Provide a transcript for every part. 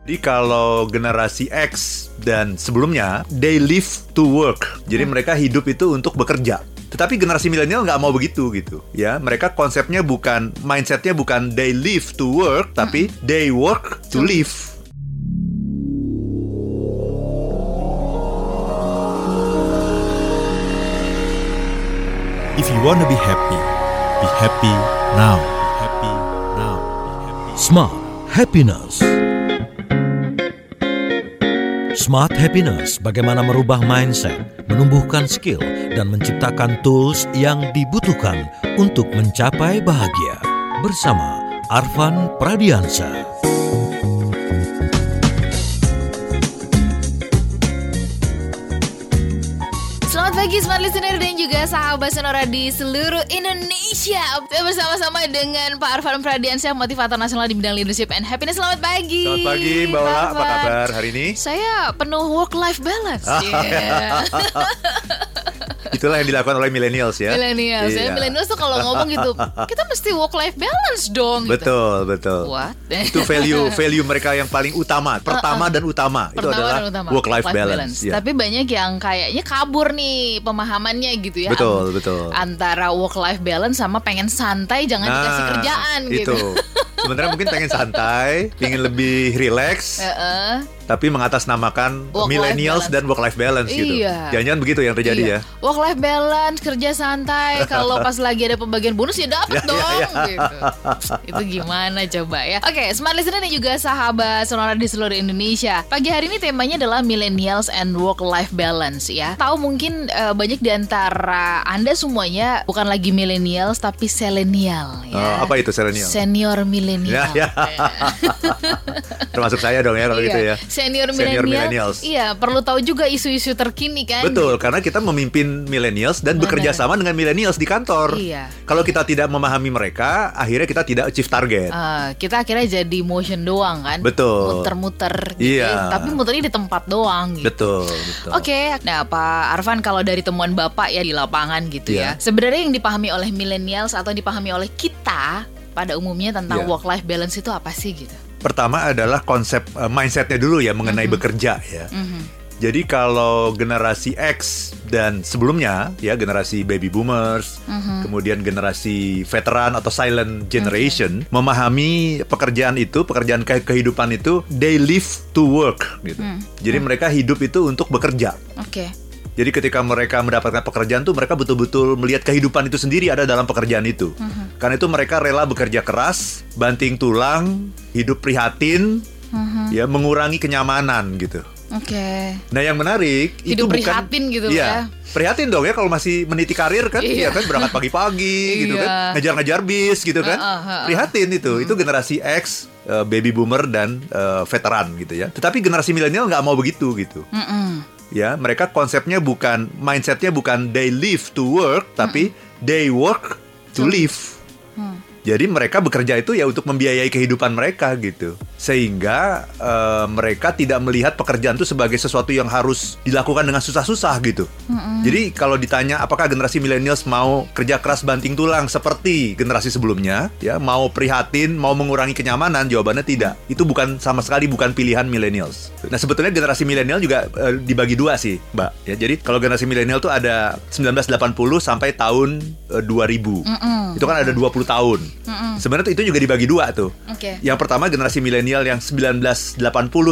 Jadi kalau generasi X dan sebelumnya, they live to work. Jadi mereka hidup itu untuk bekerja. Tetapi generasi milenial nggak mau begitu gitu, ya. Mereka konsepnya bukan mindsetnya bukan they live to work, tapi they work to live. If you want to be happy, be happy now. Be happy now. Be happy. Smart happiness. Smart happiness bagaimana merubah mindset, menumbuhkan skill dan menciptakan tools yang dibutuhkan untuk mencapai bahagia. Bersama Arvan Pradiansa. Juga sahabat Sonora di seluruh Indonesia. Bersama-sama dengan Pak Arfan Pradiansyah Motivator Nasional di bidang Leadership and Happiness. Selamat pagi. Selamat pagi Mbak Ola, apa kabar hari ini? Saya penuh work-life balance. Ah, yeah. Itulah yang dilakukan oleh millennials ya. Millennials Iya. ya Millennials tuh kalau ngomong gitu Kita mesti work-life balance dong gitu. Betul, betul. What? Itu value value mereka yang paling utama, pertama dan utama. itu Pertama adalah dan utama, work life balance. Ya. Tapi banyak yang kayaknya kabur nih pemahamannya gitu ya. Betul, betul. Antara work life balance sama pengen santai jangan dikasih kerjaan Nah, itu. gitu. Sebenarnya mungkin pengen santai, ingin lebih relax, Heeh. tapi mengatasnamakan millennials dan work life balance gitu. Iya. Jangan-jangan begitu yang terjadi Iya. ya. Work life balance, kerja santai. Kalau pas lagi ada pembagian bonus ya dapat ya, dong ya. gitu. Itu gimana coba ya? Oke, smart listener dan juga sahabat sonora di seluruh Indonesia. Pagi hari ini temanya adalah millennials and work life balance ya. Tahu mungkin eh, banyak di antara Anda semuanya bukan lagi millennials tapi selenial ya. Oh, apa itu selenial? Senior millennial. Ya, ya. Termasuk saya dong ya kalau Iya, gitu ya. Senior Senior millennial. millennials. Iya, perlu tahu juga isu-isu terkini kan. Betul, karena kita memimpin millennials dan bekerja sama dengan millennials di kantor. Iya. Kalau kita tidak memahami mereka, akhirnya kita tidak achieve target. Eh, kita akhirnya jadi motion doang kan Betul. muter-muter gitu Iya. ya. tapi muternya di tempat doang gitu Betul, betul. Oke, nah Pak Arfan kalau dari temuan Bapak ya di lapangan gitu Iya. ya. Sebenarnya yang dipahami oleh millennials atau dipahami oleh kita pada umumnya tentang Iya. work life balance itu apa sih gitu? Pertama adalah konsep uh, mindsetnya dulu ya mengenai Mhm. bekerja ya. Mhm. Jadi kalau generasi X dan sebelumnya ya generasi baby boomers, Mhm. kemudian generasi veteran atau silent generation memahami pekerjaan itu, pekerjaan ke- kehidupan itu they live to work gitu. Hmm. Jadi mereka hidup itu untuk bekerja. Oke. Jadi ketika mereka mendapatkan pekerjaan tuh mereka betul-betul melihat kehidupan itu sendiri ada dalam pekerjaan itu. Mhm. Karena itu mereka rela bekerja keras, banting tulang, hidup prihatin, Mhm. ya mengurangi kenyamanan gitu. Oke. Nah yang menarik itu Hidup bukan prihatin gitu iya, ya. Prihatin dong ya kalau masih meniti karir kan, iya Iya. kan berangkat pagi-pagi gitu Iya. kan, ngejar-ngejar bis gitu kan. Heeh. Prihatin itu, itu generasi X, eh, baby boomer dan eh, veteran gitu ya. Tetapi generasi milenial nggak mau begitu gitu. Mm-mm. Ya, mereka konsepnya bukan mindsetnya bukan they live to work, tapi they work to live. Jadi mereka bekerja itu ya untuk membiayai kehidupan mereka gitu. Sehingga eh, mereka tidak melihat pekerjaan itu sebagai sesuatu yang harus dilakukan dengan susah-susah gitu. Jadi kalau ditanya apakah generasi millennials mau kerja keras banting tulang seperti generasi sebelumnya, ya mau prihatin, mau mengurangi kenyamanan, jawabannya tidak. Itu bukan sama sekali bukan pilihan millennials. Nah sebetulnya generasi milenial juga eh, dibagi dua sih, Mbak. Ya jadi kalau generasi milenial tuh ada 1980 sampai tahun eh, 2000. Mm-mm. Itu kan ada 20 tahun. Mm-mm. Sebenarnya itu juga dibagi dua tuh. Oke. Yang pertama generasi milenial yang 1980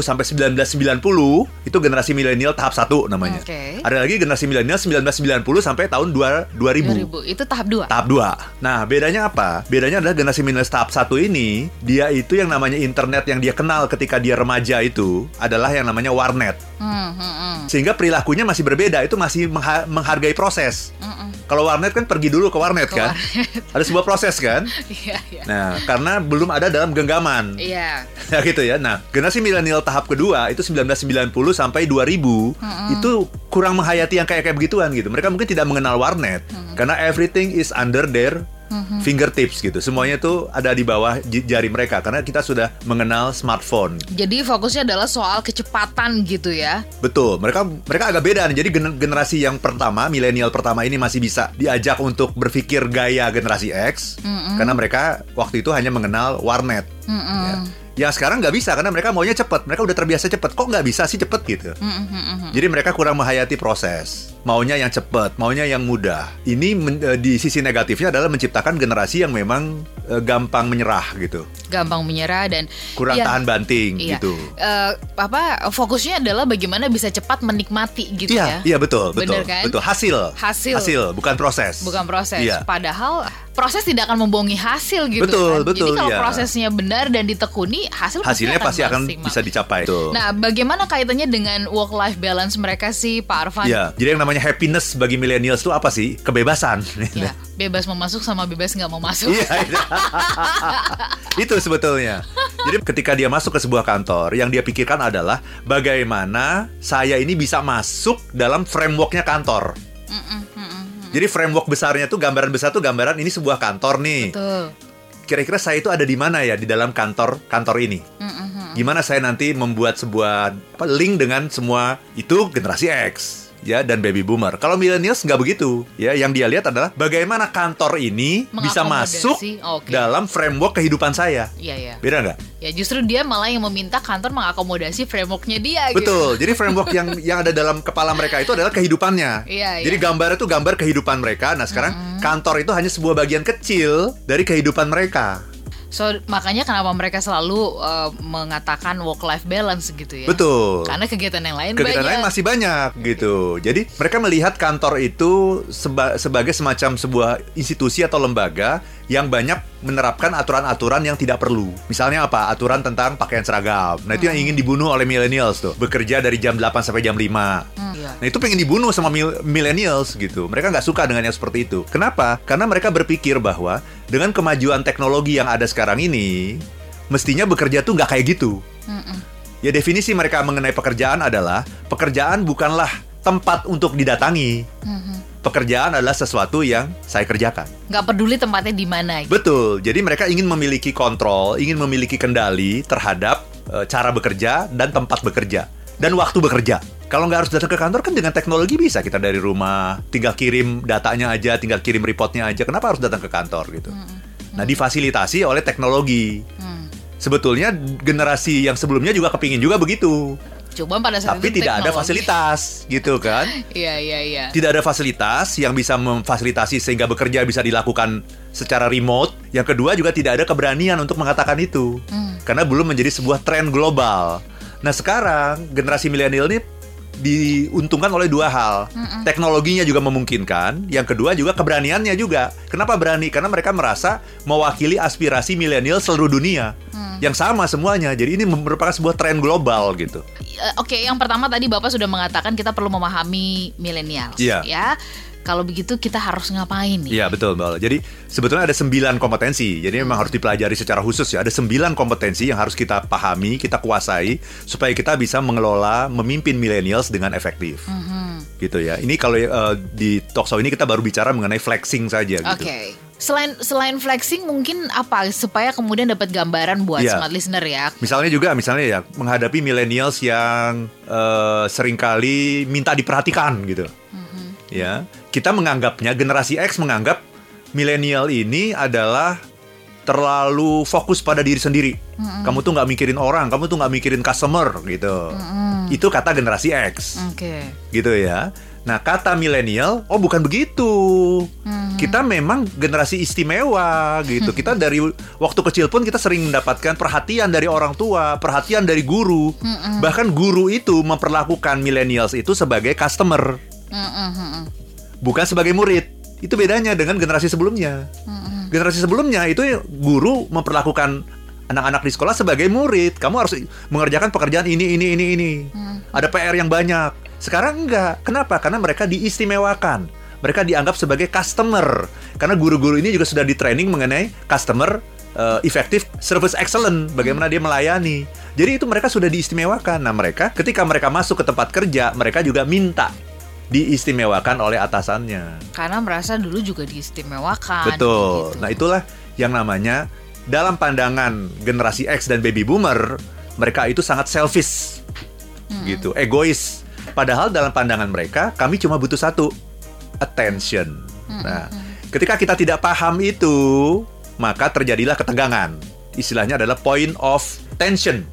sampai 1990 itu generasi milenial tahap 1 namanya. Oke. Ada lagi generasi milenial 1990 sampai tahun 2 2000. 2000 itu tahap 2. Tahap 2. Nah, bedanya apa? Bedanya adalah generasi milenial tahap 1 ini, dia itu yang namanya internet yang dia kenal ketika dia remaja itu adalah yang namanya warnet. Hmm, hmm, hmm. Sehingga perilakunya masih berbeda, itu masih mengha- menghargai proses. Mm-mm. Kalau warnet kan pergi dulu ke warnet Ke kan? warnet. Ada sebuah proses kan? Iya, iya. Nah, karena belum ada dalam genggaman. Iya. Ya gitu ya. Nah, generasi milenial tahap kedua itu 1990 sampai 2000 itu kurang menghayati yang kayak kayak begituan gitu. Mereka mungkin tidak mengenal warnet karena everything is under their fingertips gitu. Semuanya tuh ada di bawah jari mereka karena kita sudah mengenal smartphone. Jadi fokusnya adalah soal kecepatan gitu ya. Betul, mereka mereka agak beda nih. Jadi gener- generasi yang pertama, milenial pertama ini masih bisa diajak untuk berpikir gaya generasi X Mm-mm. karena mereka waktu itu hanya mengenal warnet. Mm-mm. Ya. Yang sekarang nggak bisa karena mereka maunya cepet. Mereka udah terbiasa cepet. Kok nggak bisa sih cepet gitu? Jadi mereka kurang menghayati proses. Maunya yang cepet, maunya yang mudah. Ini men- eh, di sisi negatifnya adalah menciptakan generasi yang memang eh, gampang menyerah gitu, gampang menyerah dan kurang Iya. tahan banting Iya. gitu. Eh, apa fokusnya adalah bagaimana bisa cepat menikmati gitu Iya, ya. iya betul, betul, Bener kan? betul. Hasil, Hasil. bukan proses. Bukan proses. Iya. Padahal proses tidak akan membohongi hasil gitu Betul, kan. betul, Jadi kalau iya. prosesnya benar dan ditekuni, hasil Hasilnya pasti akan maksimal. bisa dicapai. Betul. Nah, bagaimana kaitannya dengan work life balance mereka sih, Pak Arfan? Iya, jadi yang namanya happiness bagi millennials itu apa sih? Kebebasan. Ya, bebas mau masuk sama bebas nggak mau masuk. Iya, iya. itu sebetulnya. Jadi ketika dia masuk ke sebuah kantor, yang dia pikirkan adalah bagaimana saya ini bisa masuk dalam frameworknya kantor. Jadi framework besarnya tuh gambaran besar tuh gambaran ini sebuah kantor nih. Betul. Kira-kira saya itu ada di mana ya di dalam kantor kantor ini? Gimana saya nanti membuat sebuah apa, link dengan semua itu generasi X ya dan baby boomer. Kalau millennials nggak begitu. Ya, yang dia lihat adalah bagaimana kantor ini bisa masuk oke. dalam framework kehidupan saya. Iya, iya. Beda nggak? Ya justru dia malah yang meminta kantor mengakomodasi frameworknya dia gitu. Betul. Jadi framework yang yang ada dalam kepala mereka itu adalah kehidupannya. Iya, Jadi iya. gambar itu gambar kehidupan mereka. Nah, sekarang kantor itu hanya sebuah bagian kecil dari kehidupan mereka. So makanya kenapa mereka selalu uh, mengatakan work life balance gitu ya. Betul. Karena kegiatan yang lain Kegiatan banyak. lain masih banyak gitu. Jadi mereka melihat kantor itu seba- sebagai semacam sebuah institusi atau lembaga yang banyak menerapkan aturan-aturan yang tidak perlu. Misalnya apa? Aturan tentang pakaian seragam. Nah, itu yang Hmm. ingin dibunuh oleh millennials tuh. Bekerja dari jam 8 sampai jam 5. Iya. Nah, itu pengen dibunuh sama mil- millennials gitu. Mereka nggak suka dengan yang seperti itu. Kenapa? Karena mereka berpikir bahwa dengan kemajuan teknologi yang ada sekarang ini, mestinya bekerja tuh nggak kayak gitu. Ya definisi mereka mengenai pekerjaan adalah pekerjaan bukanlah tempat untuk didatangi. Pekerjaan adalah sesuatu yang saya kerjakan. nggak peduli tempatnya di mana. Gitu. Betul. Jadi mereka ingin memiliki kontrol, ingin memiliki kendali terhadap eh, cara bekerja dan tempat bekerja dan waktu bekerja. Kalau nggak harus datang ke kantor kan dengan teknologi bisa kita dari rumah, tinggal kirim datanya aja, tinggal kirim reportnya aja. Kenapa harus datang ke kantor gitu? Nah, difasilitasi oleh teknologi. Hmm. Sebetulnya generasi yang sebelumnya juga kepingin juga begitu. Coba pada saat Tapi itu tidak ada teknologi. fasilitas gitu kan. Iya iya iya. Tidak ada fasilitas yang bisa memfasilitasi sehingga bekerja bisa dilakukan secara remote. Yang kedua juga tidak ada keberanian untuk mengatakan itu. Hmm. Karena belum menjadi sebuah tren global. Nah, sekarang generasi milenial ini diuntungkan oleh dua hal. Teknologinya juga memungkinkan, yang kedua juga keberaniannya juga. Kenapa berani? Karena mereka merasa mewakili aspirasi milenial seluruh dunia. Yang sama semuanya. Jadi ini merupakan sebuah tren global gitu. Oke, yang pertama tadi Bapak sudah mengatakan kita perlu memahami milenial. Iya. Ya. Kalau begitu kita harus ngapain nih? Iya betul Mbak. Jadi sebetulnya ada sembilan kompetensi. Jadi memang harus dipelajari secara khusus ya. Ada sembilan kompetensi yang harus kita pahami, kita kuasai supaya kita bisa mengelola, memimpin millennials dengan efektif. Mhm. Gitu ya. Ini kalau eh, di talkshow ini kita baru bicara mengenai flexing saja gitu. Oke. Selain selain flexing mungkin apa supaya kemudian dapat gambaran buat Iya. smart listener ya. Misalnya juga misalnya ya menghadapi millennials yang eh, sering kali minta diperhatikan gitu. Ya, kita menganggapnya generasi X menganggap milenial ini adalah terlalu fokus pada diri sendiri. Kamu tuh nggak mikirin orang, kamu tuh nggak mikirin customer gitu. Itu kata generasi X Oke. gitu ya. Nah, kata milenial, oh bukan begitu. Kita memang generasi istimewa gitu. Kita dari waktu kecil pun kita sering mendapatkan perhatian dari orang tua, perhatian dari guru. Bahkan guru itu memperlakukan millennials itu sebagai customer, Mm-mm-mm. bukan sebagai murid. Itu bedanya dengan generasi sebelumnya. Generasi sebelumnya itu guru memperlakukan anak-anak di sekolah sebagai murid. Kamu harus mengerjakan pekerjaan ini, ini, ini, ini. Ada PR yang banyak. Sekarang enggak. Kenapa? Karena mereka diistimewakan. Mereka dianggap sebagai customer. Karena guru-guru ini juga sudah di training mengenai customer uh, effective service excellent. Bagaimana dia melayani. Jadi itu mereka sudah diistimewakan. Nah mereka ketika mereka masuk ke tempat kerja, mereka juga minta diistimewakan oleh atasannya. Karena merasa dulu juga diistimewakan. Betul. gitu. Nah, itulah yang namanya dalam pandangan generasi X dan baby boomer, mereka itu sangat selfish. Gitu, egois. Padahal dalam pandangan mereka, kami cuma butuh satu, attention. Nah, ketika kita tidak paham itu, maka terjadilah ketegangan. Istilahnya adalah point of tension.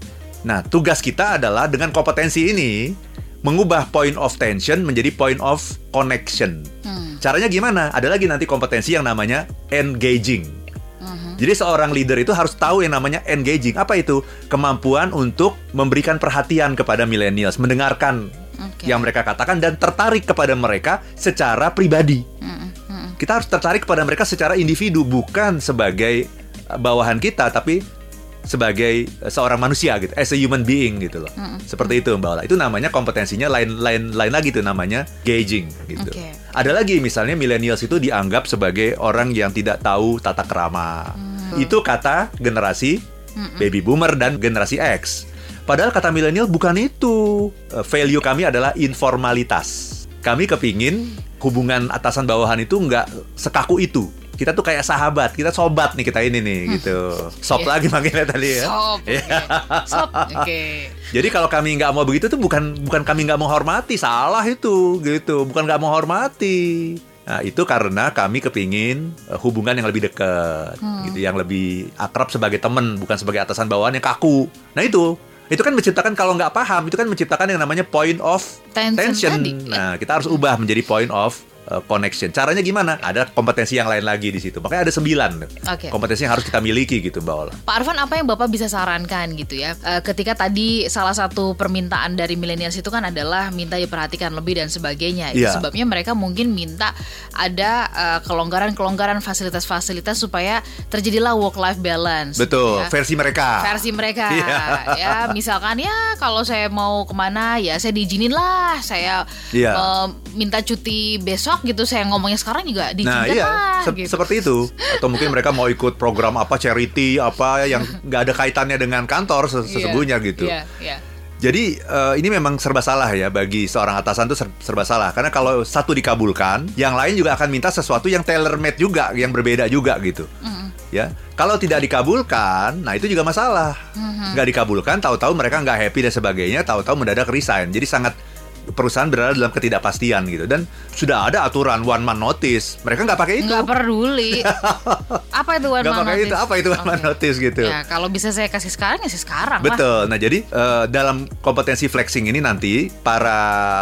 Nah, tugas kita adalah dengan kompetensi ini mengubah point of tension menjadi point of connection. Hmm. Caranya gimana? Ada lagi nanti kompetensi yang namanya engaging. Jadi seorang leader itu harus tahu yang namanya engaging. Apa itu? Kemampuan untuk memberikan perhatian kepada millennials, mendengarkan Oke. yang mereka katakan dan tertarik kepada mereka secara pribadi. Mm, mm. Kita harus tertarik kepada mereka secara individu, bukan sebagai uh, bawahan kita, tapi sebagai uh, seorang manusia gitu, as a human being gitu loh. Seperti itu Mbak Ola. Itu namanya kompetensinya lain lain lain lagi tuh namanya gauging gitu. Oke. Ada lagi misalnya millennials itu dianggap sebagai orang yang tidak tahu tata kerama. Itu kata generasi baby boomer dan generasi X. Padahal kata milenial bukan itu. Eh, Value kami adalah informalitas. Kami kepingin hubungan atasan bawahan itu nggak sekaku itu. Kita tuh kayak sahabat, kita sobat nih kita ini nih gitu. Sob Iya. lagi manggilnya tadi ya. Sop. Iya. oke. Sop. Oke. Jadi kalau kami nggak mau begitu tuh bukan bukan kami nggak menghormati, salah itu gitu. Bukan nggak menghormati. Nah itu karena kami kepingin eh, hubungan yang lebih dekat, gitu, yang lebih akrab sebagai teman, bukan sebagai atasan bawahan yang kaku. Nah itu, itu kan menciptakan kalau nggak paham, itu kan menciptakan yang namanya point of Tension tension. tadi. Nah kita harus ubah menjadi point of uh, connection. Caranya gimana? Ada kompetensi yang lain lagi di situ. Makanya ada sembilan Oke. kompetensi yang harus kita miliki gitu, Mbak Ola. Pak Arfan apa yang Bapak bisa sarankan gitu ya Eh, ketika tadi salah satu permintaan dari milenials itu kan adalah minta diperhatikan lebih dan sebagainya itu Iya. sebabnya mereka mungkin minta ada eh, kelonggaran-kelonggaran fasilitas-fasilitas supaya terjadilah work life balance Betul, ya. versi mereka. versi mereka Iya. ya misalkan ya kalau saya mau ke mana ya saya diizinin lah saya Iya. eh, minta cuti besok gitu saya ngomongnya sekarang juga Nah diizinkan iya, lah se- gitu. seperti itu. Atau mungkin mereka mau ikut program apa charity apa yang nggak ada kaitannya dengan kantor Iya, sesungguhnya gitu. iya, iya. Jadi eh, ini memang serba salah ya bagi seorang atasan itu ser- serba salah karena kalau satu dikabulkan, yang lain juga akan minta sesuatu yang tailor made juga, yang berbeda juga gitu. Ya, kalau tidak dikabulkan, nah itu juga masalah. Nggak dikabulkan, tahu-tahu mereka nggak happy dan sebagainya, tahu-tahu mendadak resign. Jadi sangat perusahaan berada dalam ketidakpastian gitu dan sudah ada aturan one man notice. Mereka nggak pakai itu. nggak peduli apa itu one Nggak man pakai notice? itu. Apa itu one man Oke. notice gitu. Ya kalau bisa saya kasih sekarang ya saya sekarang lah. Betul. Nah, jadi eh, dalam kompetensi flexing ini nanti para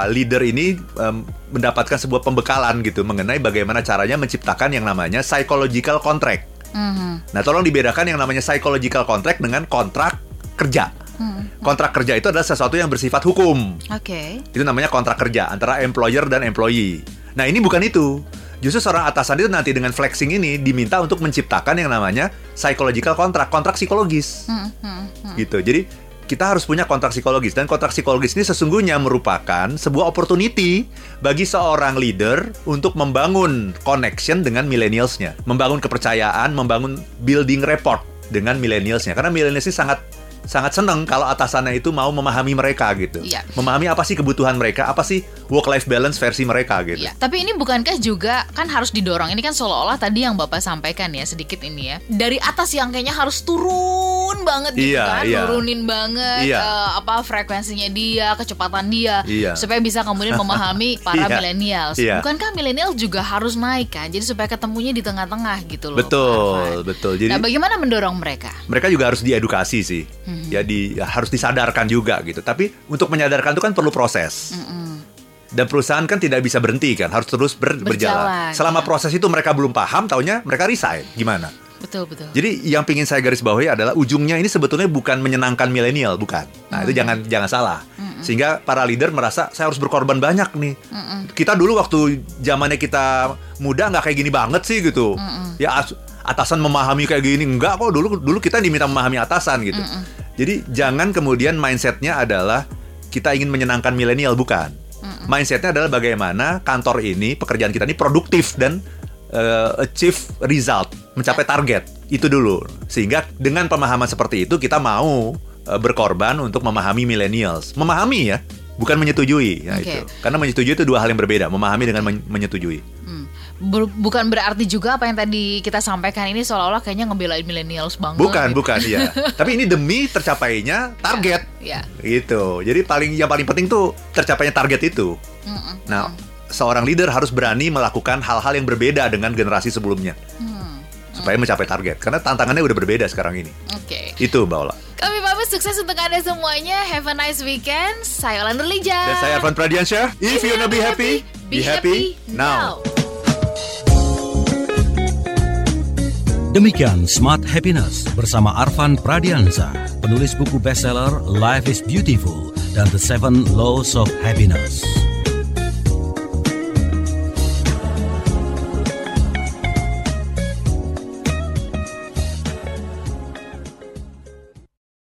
leader ini em, mendapatkan sebuah pembekalan gitu mengenai bagaimana caranya menciptakan yang namanya psychological contract. Mhm. Nah, tolong dibedakan yang namanya psychological contract dengan kontrak kerja. Hmm. Kontrak kerja itu adalah sesuatu yang bersifat hukum. Oke. Itu namanya kontrak kerja antara employer dan employee. Nah, ini bukan itu. Justru seorang atasan itu nanti dengan flexing ini diminta untuk menciptakan yang namanya psychological contract, kontrak psikologis Hmm, hmm, hmm. gitu. Jadi kita harus punya kontrak psikologis dan kontrak psikologis ini sesungguhnya merupakan sebuah opportunity bagi seorang leader untuk membangun connection dengan millennialsnya, membangun kepercayaan, membangun building rapport dengan millennialsnya. Karena millennials ini sangat sangat seneng kalau atasannya itu mau memahami mereka gitu, Iya. memahami apa sih kebutuhan mereka, apa sih work life balance versi mereka gitu. Ya, tapi ini bukankah juga kan harus didorong? Ini kan seolah-olah tadi yang Bapak sampaikan ya sedikit ini ya. Dari atas yang kayaknya harus turun banget gitu Iya, kan, iya. nurunin banget Iya. eh, apa frekuensinya dia, kecepatan dia Iya. supaya bisa kemudian memahami para Iya. millennials. Iya. Bukankah milenial juga harus naik kan? Jadi supaya ketemunya di tengah-tengah gitu loh. Betul, betul. Jadi Nah, bagaimana mendorong mereka? mereka juga harus diedukasi sih. Hmm. Ya di ya harus disadarkan juga gitu. Tapi untuk menyadarkan itu kan perlu proses. Dan perusahaan kan tidak bisa berhenti kan, harus terus ber- Berjalan, berjalan. Selama ya. proses itu mereka belum paham, taunya mereka resign. Gimana? Betul, betul. Jadi yang pingin saya garis bawahi adalah ujungnya ini sebetulnya bukan menyenangkan milenial, bukan. Nah itu jangan jangan salah. Sehingga para leader merasa saya harus berkorban banyak nih. Kita dulu waktu zamannya kita muda nggak kayak gini banget sih gitu. Ya as- atasan memahami kayak gini enggak kok dulu dulu kita diminta memahami atasan gitu. Jadi jangan kemudian mindsetnya adalah kita ingin menyenangkan milenial bukan. Mindsetnya adalah bagaimana kantor ini pekerjaan kita ini produktif dan eh, achieve result, mencapai target. Itu dulu. Sehingga dengan pemahaman seperti itu kita mau eh, berkorban untuk memahami millennials. Memahami ya, bukan menyetujui. Ya, Oke. itu. Karena menyetujui itu dua hal yang berbeda, memahami dengan men- menyetujui. Ber- bukan berarti juga apa yang tadi kita sampaikan ini seolah-olah kayaknya ngebelain millennials banget. Bukan, gitu. bukan iya. Tapi ini demi tercapainya target. Ya. Gitu. Jadi paling yang paling penting tuh tercapainya target itu. Mm-mm. Nah, seorang leader harus berani melakukan hal-hal yang berbeda dengan generasi sebelumnya Hmm. supaya mencapai target. Karena tantangannya udah berbeda sekarang ini. Oke. Itu Mbak Ola. Kami pamit sukses untuk Anda semuanya. Have a nice weekend. Saya Olan Nurlija. Dan saya Arvan Pradiansyah. If you wanna be happy, be happy now. Demikian Smart Happiness bersama Arvan Pradiansa, penulis buku bestseller Life is Beautiful dan The Seven Laws of Happiness.